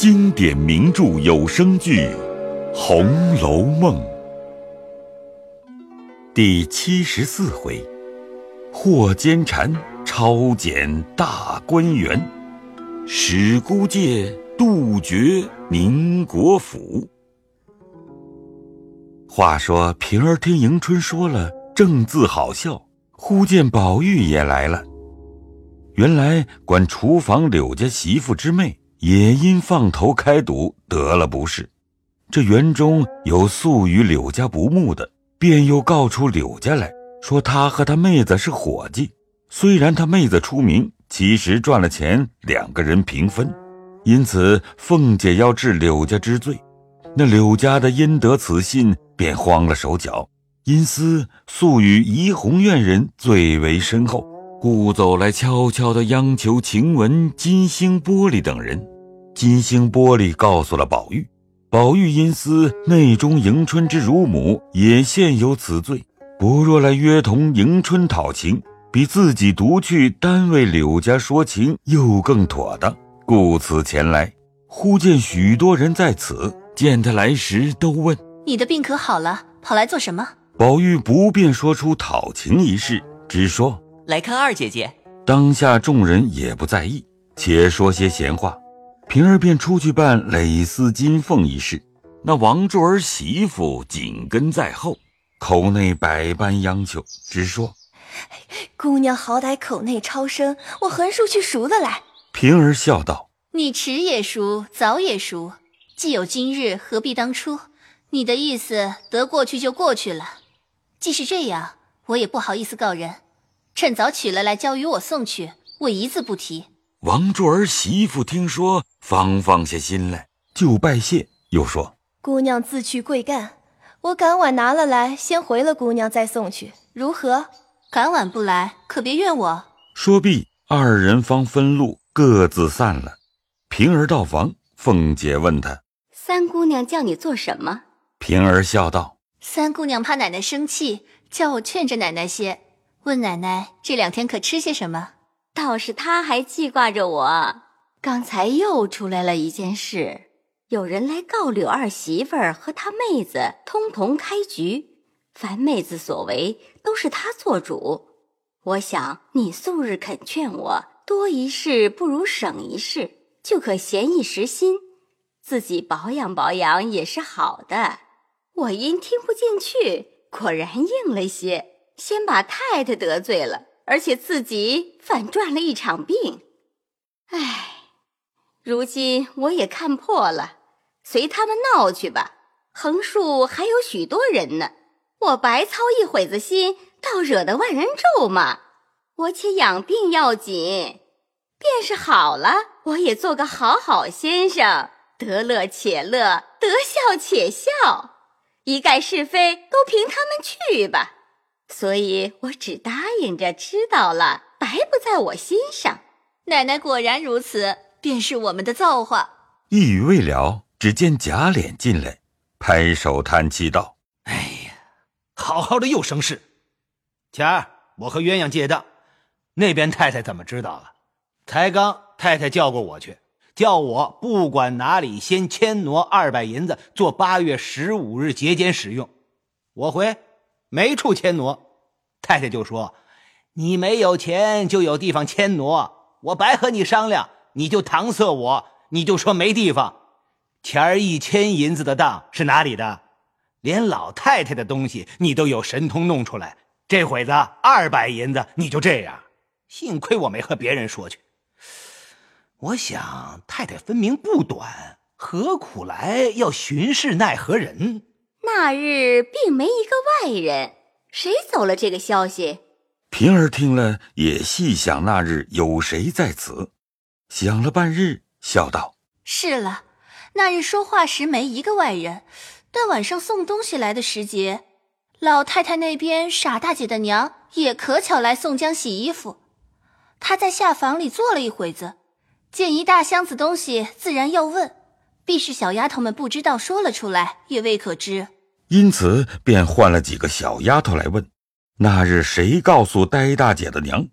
经典名著有声剧《红楼梦》第七十四回：霍坚禅抄检大观园，史孤介杜绝宁国府。话说平儿听迎春说了，正自好笑，忽见宝玉也来了。原来管厨房柳家媳妇之妹。也因放头开赌得了不是，这园中有素与柳家不睦的，便又告出柳家来说他和他妹子是伙计。虽然他妹子出名，其实赚了钱两个人平分，因此凤姐要治柳家之罪。那柳家的因得此信，便慌了手脚，因思素与怡红院人最为深厚，故走来悄悄的央求晴雯、金星、玻璃等人。金星玻璃告诉了宝玉，宝玉因思内中迎春之乳母也现有此罪，不若来约同迎春讨情，比自己独去单为柳家说情又更妥当，故此前来。忽见许多人在此，见他来时，都问：“你的病可好了？跑来做什么？”宝玉不便说出讨情一事，只说：“来看二姐姐。”当下众人也不在意，且说些闲话。平儿便出去办蕾丝金凤一事，那王柱儿媳妇紧跟在后，口内百般央求，直说：“姑娘好歹口内超生，我横竖去赎了来。”平儿笑道：“你迟也赎，早也赎，既有今日，何必当初？你的意思得过去就过去了。既是这样，我也不好意思告人，趁早取了来交与我送去，我一字不提。”王柱儿媳妇听说。方放下心来，就拜谢，又说：“姑娘自去贵干，我赶晚拿了来，先回了姑娘再送去，如何？赶晚不来，可别怨我。”说毕，二人方分路，各自散了。平儿到房，凤姐问她：“三姑娘叫你做什么？”平儿笑道：“三姑娘怕奶奶生气，叫我劝着奶奶些。问奶奶这两天可吃些什么？倒是她还记挂着我。”刚才又出来了一件事，有人来告柳二媳妇儿和她妹子通同开局，凡妹子所为都是她做主。我想你素日肯劝我，多一事不如省一事，就可闲一时心，自己保养保养也是好的。我因听不进去，果然硬了些，先把太太得罪了，而且自己反赚了一场病。唉。如今我也看破了，随他们闹去吧。横竖还有许多人呢，我白操一会子心，倒惹得万人咒骂。我且养病要紧，便是好了，我也做个好好先生，得乐且乐，得笑且笑，一概是非都凭他们去吧。所以我只答应着，知道了，白不在我心上。奶奶果然如此。便是我们的造化。一语未了，只见贾琏进来，拍手叹气道：“哎呀，好好的又生事。前儿我和鸳鸯借当，那边太太怎么知道了？才刚太太叫过我去，叫我不管哪里先牵挪二百银子，做八月十五日节俭使用。我回没处迁挪，太太就说：你没有钱就有地方迁挪，我白和你商量。”你就搪塞我，你就说没地方。前儿一千银子的当是哪里的？连老太太的东西你都有神通弄出来。这会子二百银子你就这样，幸亏我没和别人说去。我想太太分明不短，何苦来要巡视奈何人？那日并没一个外人，谁走了这个消息？平儿听了也细想，那日有谁在此？想了半日，笑道：“是了，那日说话时没一个外人，但晚上送东西来的时节，老太太那边傻大姐的娘也可巧来宋江洗衣服。她在下房里坐了一会子，见一大箱子东西，自然要问，必是小丫头们不知道，说了出来也未可知，因此便换了几个小丫头来问，那日谁告诉呆大姐的娘？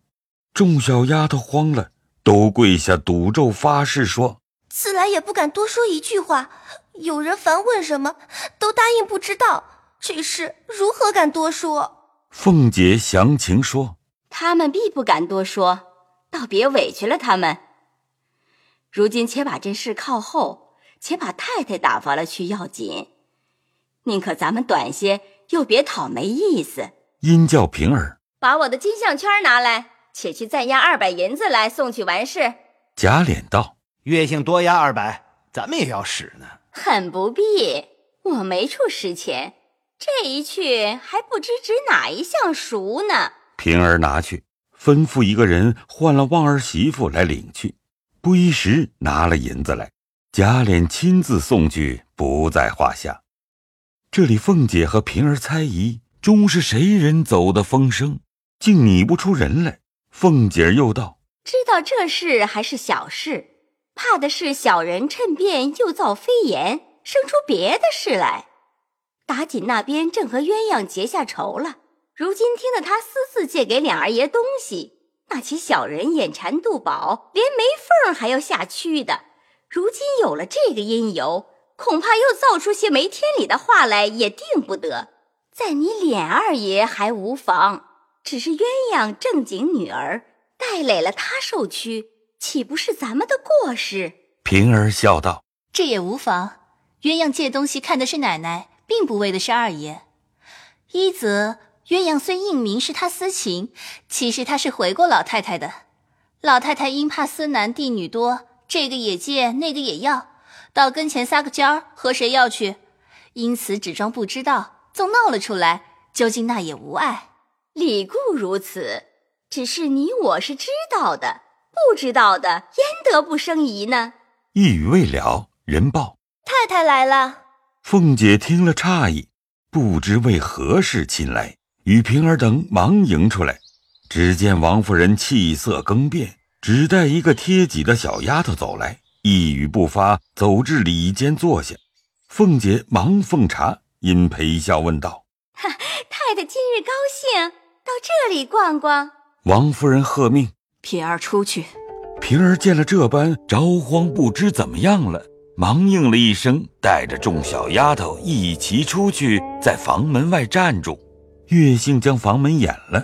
众小丫头慌了。”都跪下赌咒发誓说：“自来也不敢多说一句话。有人烦问什么，都答应不知道。这事如何敢多说？凤姐详情说：“他们必不敢多说，倒别委屈了他们。如今且把这事靠后，且把太太打发了去要紧。宁可咱们短些，又别讨没意思。”因叫平儿把我的金项圈拿来，且去再押二百银子来送去完事。贾琏道：“月姓多押二百，咱们也要使呢。”很不必，我没处使钱。这一去还不知指哪一项赎呢。平儿拿去，吩咐一个人换了旺儿媳妇来领去。不一时拿了银子来，贾琏亲自送去，不在话下。这里凤姐和平儿猜疑，终是谁人走的风声，竟拟不出人来。凤姐又道：“知道这事还是小事，怕的是小人趁便又造飞言，生出别的事来。”打锦那边正和鸳鸯结下仇了，如今听得他私自借给两二爷东西，那起小人眼馋肚饱，连没缝还要下蛆的。如今有了这个因由，恐怕又造出些没天理的话来，也定不得。在你脸二爷还无妨，只是鸳鸯正经女儿，带累了他受屈，岂不是咱们的过失？平儿笑道：“这也无妨，鸳鸯借东西看的是奶奶。”并不为的是二爷，一则鸳鸯虽应明是他私情，其实他是回过老太太的。老太太因怕私男弟女多，这个也借，那个也要，到跟前撒个娇儿，和谁要去？因此只装不知道，纵闹了出来，究竟那也无碍。理固如此，只是你我是知道的，不知道的焉得不生疑呢？一语未了，人报太太来了。凤姐听了诧异，不知为何事亲来，与平儿等忙迎出来。只见王夫人气色更变，只带一个贴己的小丫头走来，一语不发，走至里间坐下。凤姐忙奉茶，因陪笑问道：“哈，太太今日高兴，到这里逛逛。”王夫人喝命：“平儿出去。”平儿见了这般，着慌，不知怎么样了。忙应了一声，带着众小丫头一齐出去，在房门外站住。月杏将房门掩了，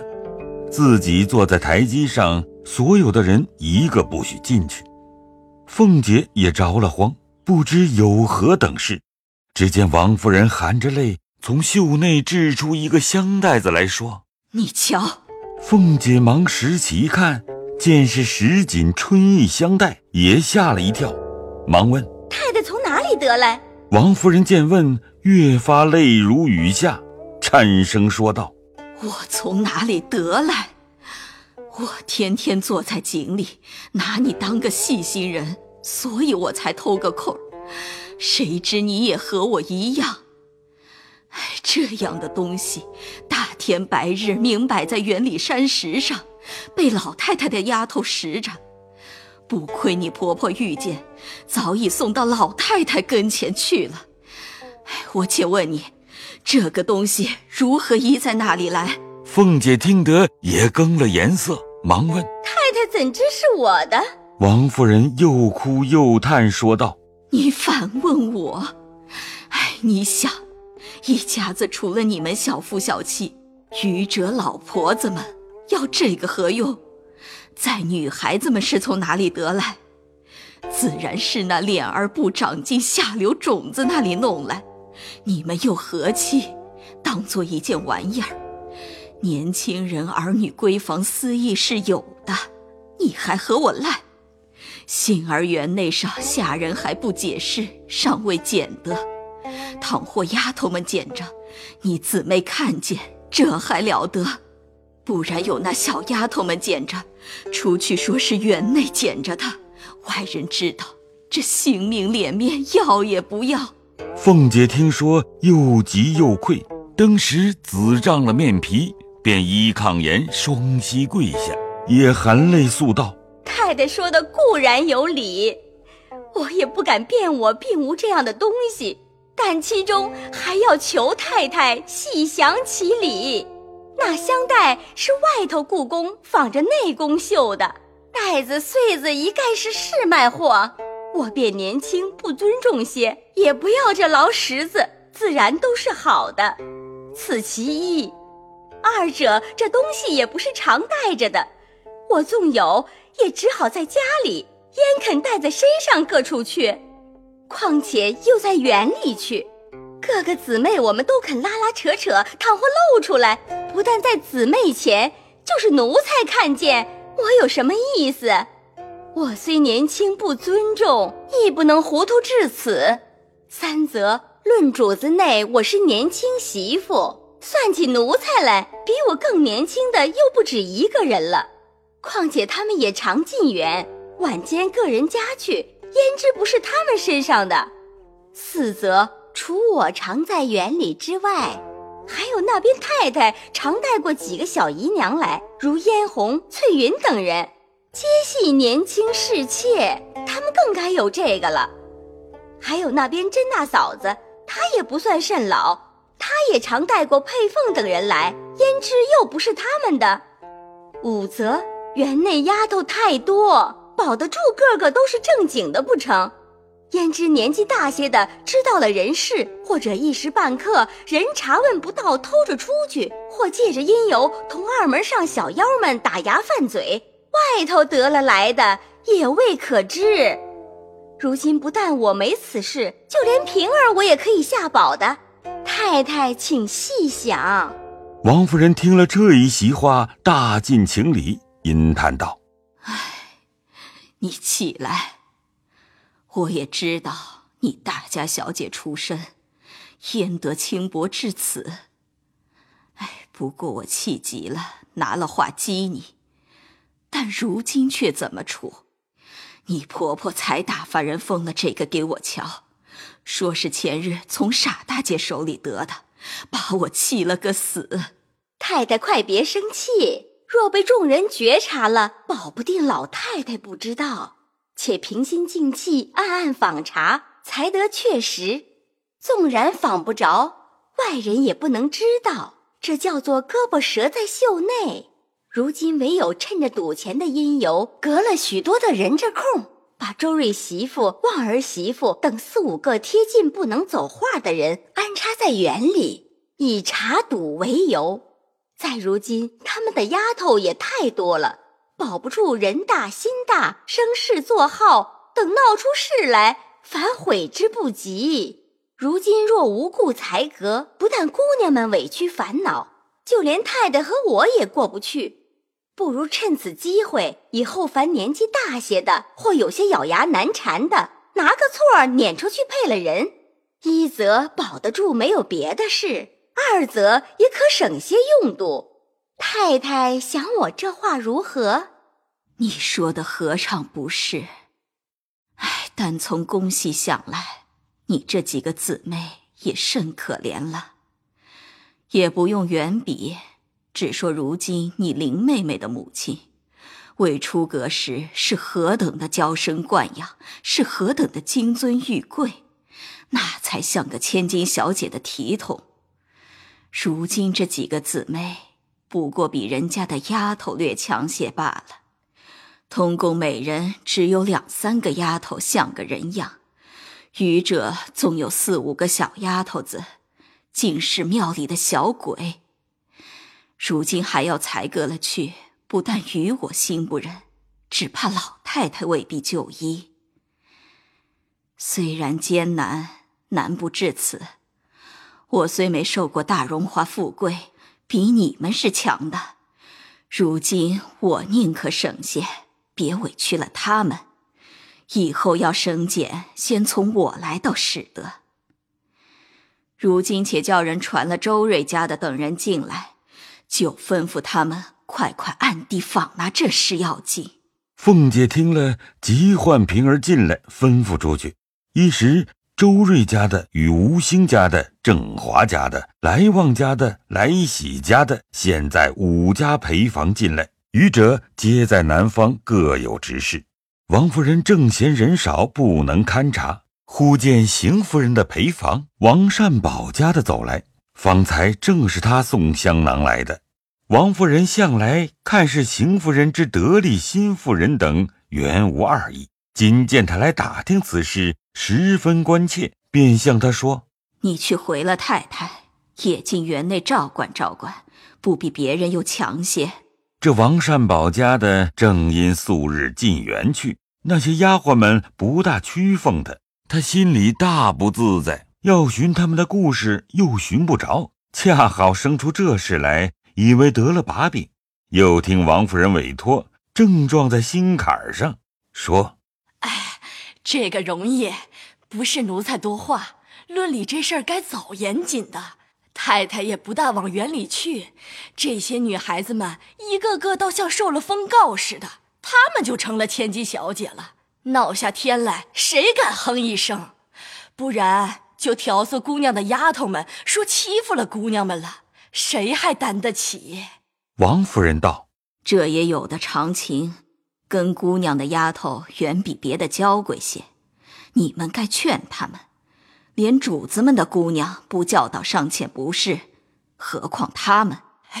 自己坐在台阶上，所有的人一个不许进去。凤姐也着了慌，不知有何等事。只见王夫人含着泪，从袖内掷出一个香袋子来说：“你瞧。”凤姐忙拾起一看，见是十锦春意香袋，也吓了一跳，忙问。太太从哪里得来？王夫人见问，越发泪如雨下，颤声说道：“我从哪里得来？我天天坐在井里，拿你当个细心人，所以我才偷个空。谁知你也和我一样。哎，这样的东西，大天白日明摆在园里山石上，被老太太的丫头拾着。”不亏你婆婆遇见，早已送到老太太跟前去了。我且问你，这个东西如何移在那里来？凤姐听得也更了颜色，忙问：“太太怎知是我的？”王夫人又哭又叹，说道：“你反问我？哎，你想，一家子除了你们小夫小妻，愚者老婆子们，要这个何用？”在女孩子们是从哪里得来？自然是那脸儿不长进下流种子那里弄来。你们又何其当做一件玩意儿？年轻人儿女闺房私意是有的，你还和我赖？杏儿园内上下人还不解释，尚未捡得。倘或丫头们捡着，你姊妹看见，这还了得？不然有那小丫头们捡着，出去说是园内捡着的，外人知道，这性命脸面要也不要。凤姐听说，又急又愧，登时紫胀了面皮，便依炕沿双膝跪下，也含泪诉道：“太太说的固然有理，我也不敢辩我并无这样的东西，但其中还要求太太细详其理。”那香袋是外头故宫仿着内宫绣的，袋子穗子一概是市卖货。我便年轻不尊重些，也不要这劳什子，自然都是好的。此其一。二者这东西也不是常带着的，我纵有，也只好在家里，焉肯带在身上各处去？况且又在园里去，各个姊妹我们都肯拉拉扯扯，倘或露出来，不但在姊妹前，就是奴才看见，我有什么意思？我虽年轻不尊重，亦不能糊涂至此。三则论主子内，我是年轻媳妇。算起奴才来，比我更年轻的又不止一个人了。况且他们也常进园，晚间个人家去，焉知不是他们身上的？四则除我常在园里之外，还有那边太太常带过几个小姨娘来，如嫣红、翠云等人，皆系年轻侍妾，他们更该有这个了。还有那边甄大嫂子，她也不算甚老。她也常带过佩凤等人来，焉知又不是他们的？五则园内丫头太多，保得住个个都是正经的不成？焉知年纪大些的知道了人事，或者一时半刻人查问不到，偷着出去，或借着因由同二门上小妖们打牙犯嘴，外头得了来的也未可知。如今不但我没此事，就连平儿我也可以下保的。太太，请细想。王夫人听了这一席话，大尽情理，吟叹道：“唉，你起来。我也知道你大家小姐出身，焉得轻薄至此？唉，不过我气急了，拿了话激你。但如今却怎么处？你婆婆才打发人封了这个给我瞧。”说是前日从傻大姐手里得的，把我气了个死。太太，快别生气。若被众人觉察了，保不定老太太不知道。且平心静气，暗暗访查，才得确实。纵然访不着，外人也不能知道。这叫做胳膊折在袖内。如今唯有趁着赌钱的因由，隔了许多的人这空。把周瑞媳妇、旺儿媳妇等四五个贴近不能走话的人安插在园里，以查赌为由。在如今，他们的丫头也太多了，保不住人大心大，生事作号，等闹出事来，反悔之不及。如今若无故裁革，不但姑娘们委屈烦恼，就连太太和我也过不去。不如趁此机会，以后凡年纪大些的，或有些咬牙难缠的，拿个错儿撵出去配了人。一则保得住，没有别的事；二则也可省些用度。太太想我这话如何？你说的何尝不是？唉，但从公细想来，你这几个姊妹也甚可怜了，也不用远比。只说如今你林妹妹的母亲，未出阁时是何等的娇生惯养，是何等的金尊玉贵，那才像个千金小姐的体统。如今这几个姊妹，不过比人家的丫头略强些罢了。通共每人只有两三个丫头像个人样，余者纵有四五个小丫头子，竟是庙里的小鬼。如今还要裁割了去，不但与我心不忍，只怕老太太未必就依。虽然艰难，难不至此。我虽没受过大荣华富贵，比你们是强的。如今我宁可省些，别委屈了他们。以后要升减，先从我来倒使得。如今且叫人传了周瑞家的等人进来。就吩咐他们快快暗地访拿这事要紧。凤姐听了，急唤平儿进来，吩咐出去。一时，周瑞家的与吴兴家的、郑华家的、来旺家的、来喜家的，现在五家陪房进来，余者皆在南方各有执事。王夫人正嫌人少，不能勘察，忽见邢夫人的陪房王善保家的走来。方才正是他送香囊来的。王夫人向来看是邢夫人之得力新妇人等，原无二意。今见他来打听此事，十分关切，便向他说：“你去回了太太，也进园内照管照管，不比别人又强些。”这王善保家的正因素日进园去，那些丫鬟们不大屈奉他，他心里大不自在，要寻他们的故事又寻不着，恰好生出这事来，以为得了把柄。又听王夫人委托，正撞在心坎上，说：“哎，这个容易，不是奴才多话。论理这事儿该早严谨的，太太也不大往园里去。这些女孩子们一个个倒像受了封告似的，她们就成了千金小姐了。闹下天来，谁敢哼一声？不然就调唆姑娘的丫头们说欺负了姑娘们了，谁还担得起？”王夫人道：“这也有的常情，跟姑娘的丫头远比别的娇贵些。你们该劝他们，连主子们的姑娘不教导尚且不是，何况他们？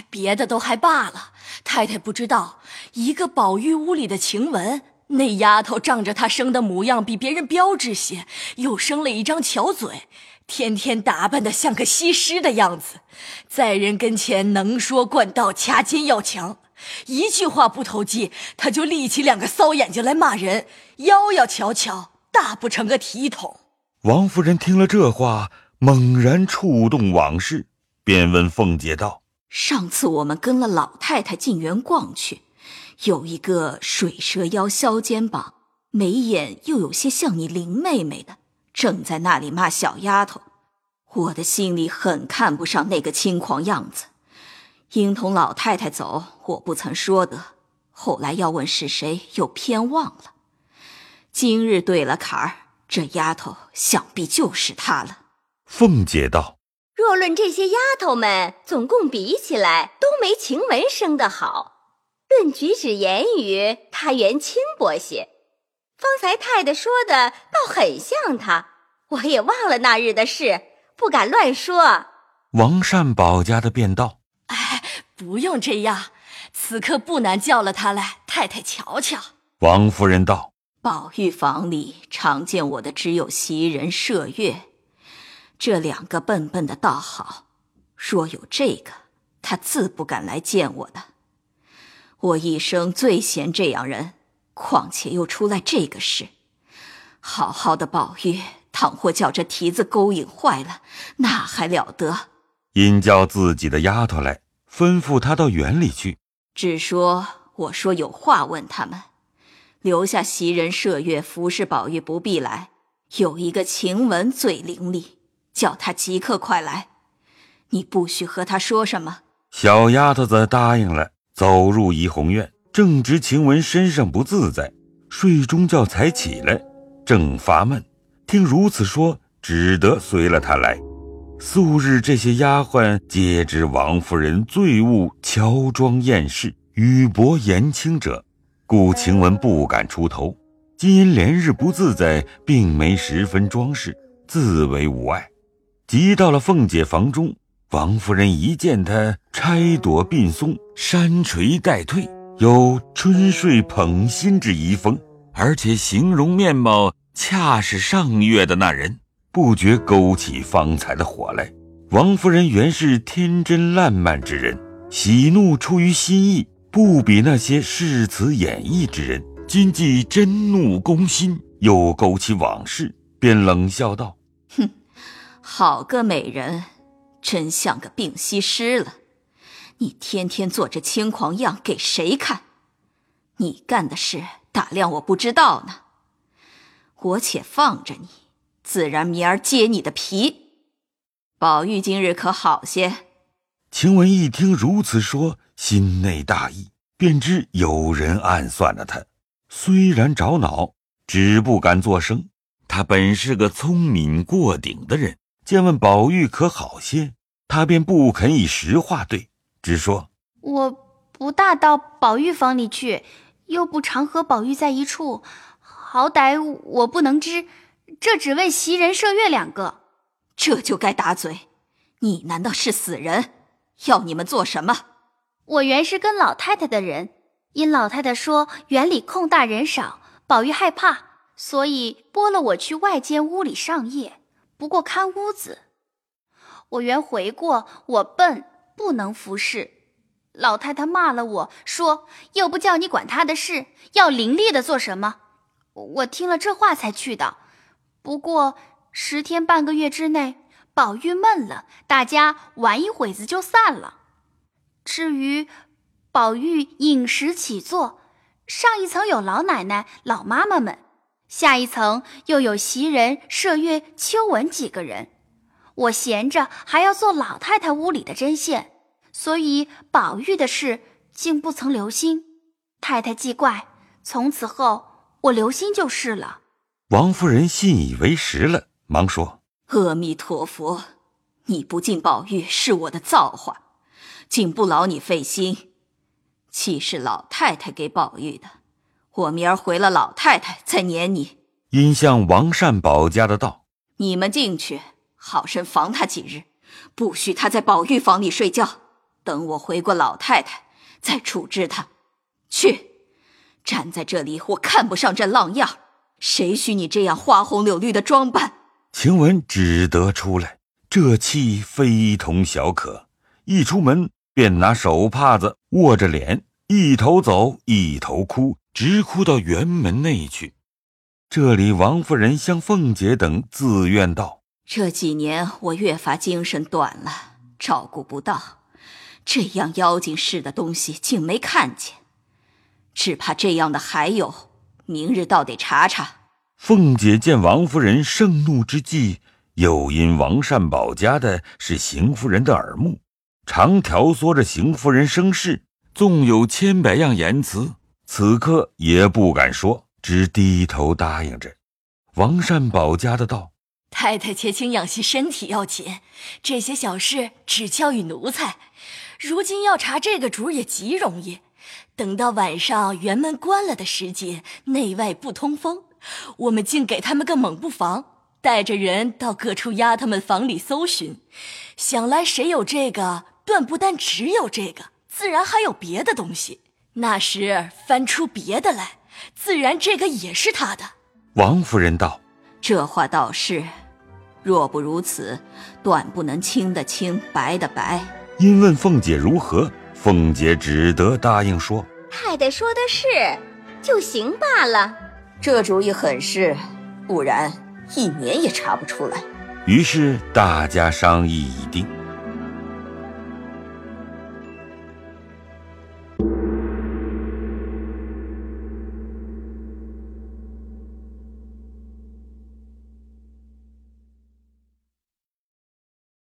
别的都还罢了。太太不知道，一个宝玉屋里的晴雯，那丫头仗着她生的模样比别人标致些，又生了一张巧嘴。”天天打扮的像个西施的样子，在人跟前能说惯道，掐尖要强，一句话不投机，他就立起两个骚眼睛来骂人，妖妖巧巧，大不成个体统。王夫人听了这话，猛然触动往事，便问凤姐道：“上次我们跟了老太太进园逛去，有一个水蛇腰、削肩膀、眉眼又有些像你林妹妹的。”正在那里骂小丫头，我的心里很看不上那个轻狂样子。应同老太太走，我不曾说的。后来要问是谁，又偏忘了。今日对了坎儿，这丫头想必就是她了。凤姐道：“若论这些丫头们，总共比起来，都没晴雯生的好。论举止言语，她原轻薄些。”方才太太说的倒很像她，我也忘了那日的事，不敢乱说。王善保家的便道：“哎，不用这样，此刻不难叫了他来，太太瞧瞧。”王夫人道：“宝玉房里常见我的只有袭人、麝月，这两个笨笨的倒好。若有这个，他自不敢来见我的。我一生最嫌这样人。”况且又出来这个事，好好的宝玉，倘或叫这蹄子勾引坏了，那还了得？因叫自己的丫头来，吩咐他到园里去。只说我说有话问他们，留下袭人、麝月服侍宝玉，不必来。有一个晴雯最伶俐，叫她即刻快来。你不许和她说什么。小丫头子答应了，走入怡红院。正值晴雯身上不自在，睡中觉才起来，正发闷，听如此说，只得随了她来。素日这些丫鬟皆知王夫人最恶乔装艳饰、语薄言轻者，故晴雯不敢出头。今因连日不自在，并没十分装饰，自为无碍。即到了凤姐房中，王夫人一见她钗朵鬓松，山垂带退。有春睡捧心之遗风，而且形容面貌恰是上月的那人，不觉勾起方才的火来。王夫人原是天真烂漫之人，喜怒出于心意，不比那些饰词演绎之人。今既真怒攻心，又勾起往事，便冷笑道：“哼，好个美人，真像个病西施了。”你天天做这轻狂样给谁看？你干的事打量我不知道呢。我且放着你，自然明儿揭你的皮。宝玉今日可好些？晴雯一听如此说，心内大意，便知有人暗算了他。虽然着恼，只不敢作声。他本是个聪明过顶的人，见问宝玉可好些，他便不肯以实话对。只说我不大到宝玉房里去，又不常和宝玉在一处，好歹我不能知。这只为袭人、麝月两个，这就该打嘴。你难道是死人？要你们做什么？我原是跟老太太的人，因老太太说园里空大人少，宝玉害怕，所以拨了我去外间屋里上夜，不过看屋子。我原回过，我笨，不能服侍。老太太骂了我说：“又不叫你管他的事，要伶俐的做什么？”我听了这话才去的。不过十天半个月之内，宝玉闷了，大家玩一会子就散了。至于宝玉饮食起坐，上一层有老奶奶、老妈妈们，下一层又有袭人、麝月、秋纹几个人。我闲着还要做老太太屋里的针线，所以宝玉的事竟不曾留心。太太既怪，从此后我留心就是了。王夫人信以为实了，忙说：“阿弥陀佛，你不敬宝玉是我的造化，竟不劳你费心。气是老太太给宝玉的，我明儿回了老太太再撵你。”因向王善保家的道：“你们进去。”好生防他几日，不许他在宝玉房里睡觉。等我回过老太太，再处置他。去，站在这里，我看不上这浪样。谁许你这样花红柳绿的装扮？晴雯只得出来，这气非同小可。一出门便拿手帕子握着脸，一头走一头哭，直哭到园门内去。这里王夫人向凤姐等自愿道。这几年我越发精神短了，照顾不到，这样妖精似的东西竟没看见，只怕这样的还有，明日倒得查查。凤姐见王夫人盛怒之际，又因王善保家的是邢夫人的耳目，常挑唆着邢夫人生事，纵有千百样言辞，此刻也不敢说，只低头答应着。王善保家的道。太太且请养息身体要紧，这些小事只交与奴才。如今要查这个主也极容易。等到晚上园门关了的时节，内外不通风，我们竟给他们个猛不防，带着人到各处丫头们房里搜寻。想来谁有这个，断不单只有这个，自然还有别的东西。那时翻出别的来，自然这个也是他的。王夫人道：“这话倒是。”若不如此，断不能清的清，白的白。因问凤姐如何，凤姐只得答应说：“太太说的是，就行罢了。这主意很是，不然一年也查不出来。”于是大家商议已定。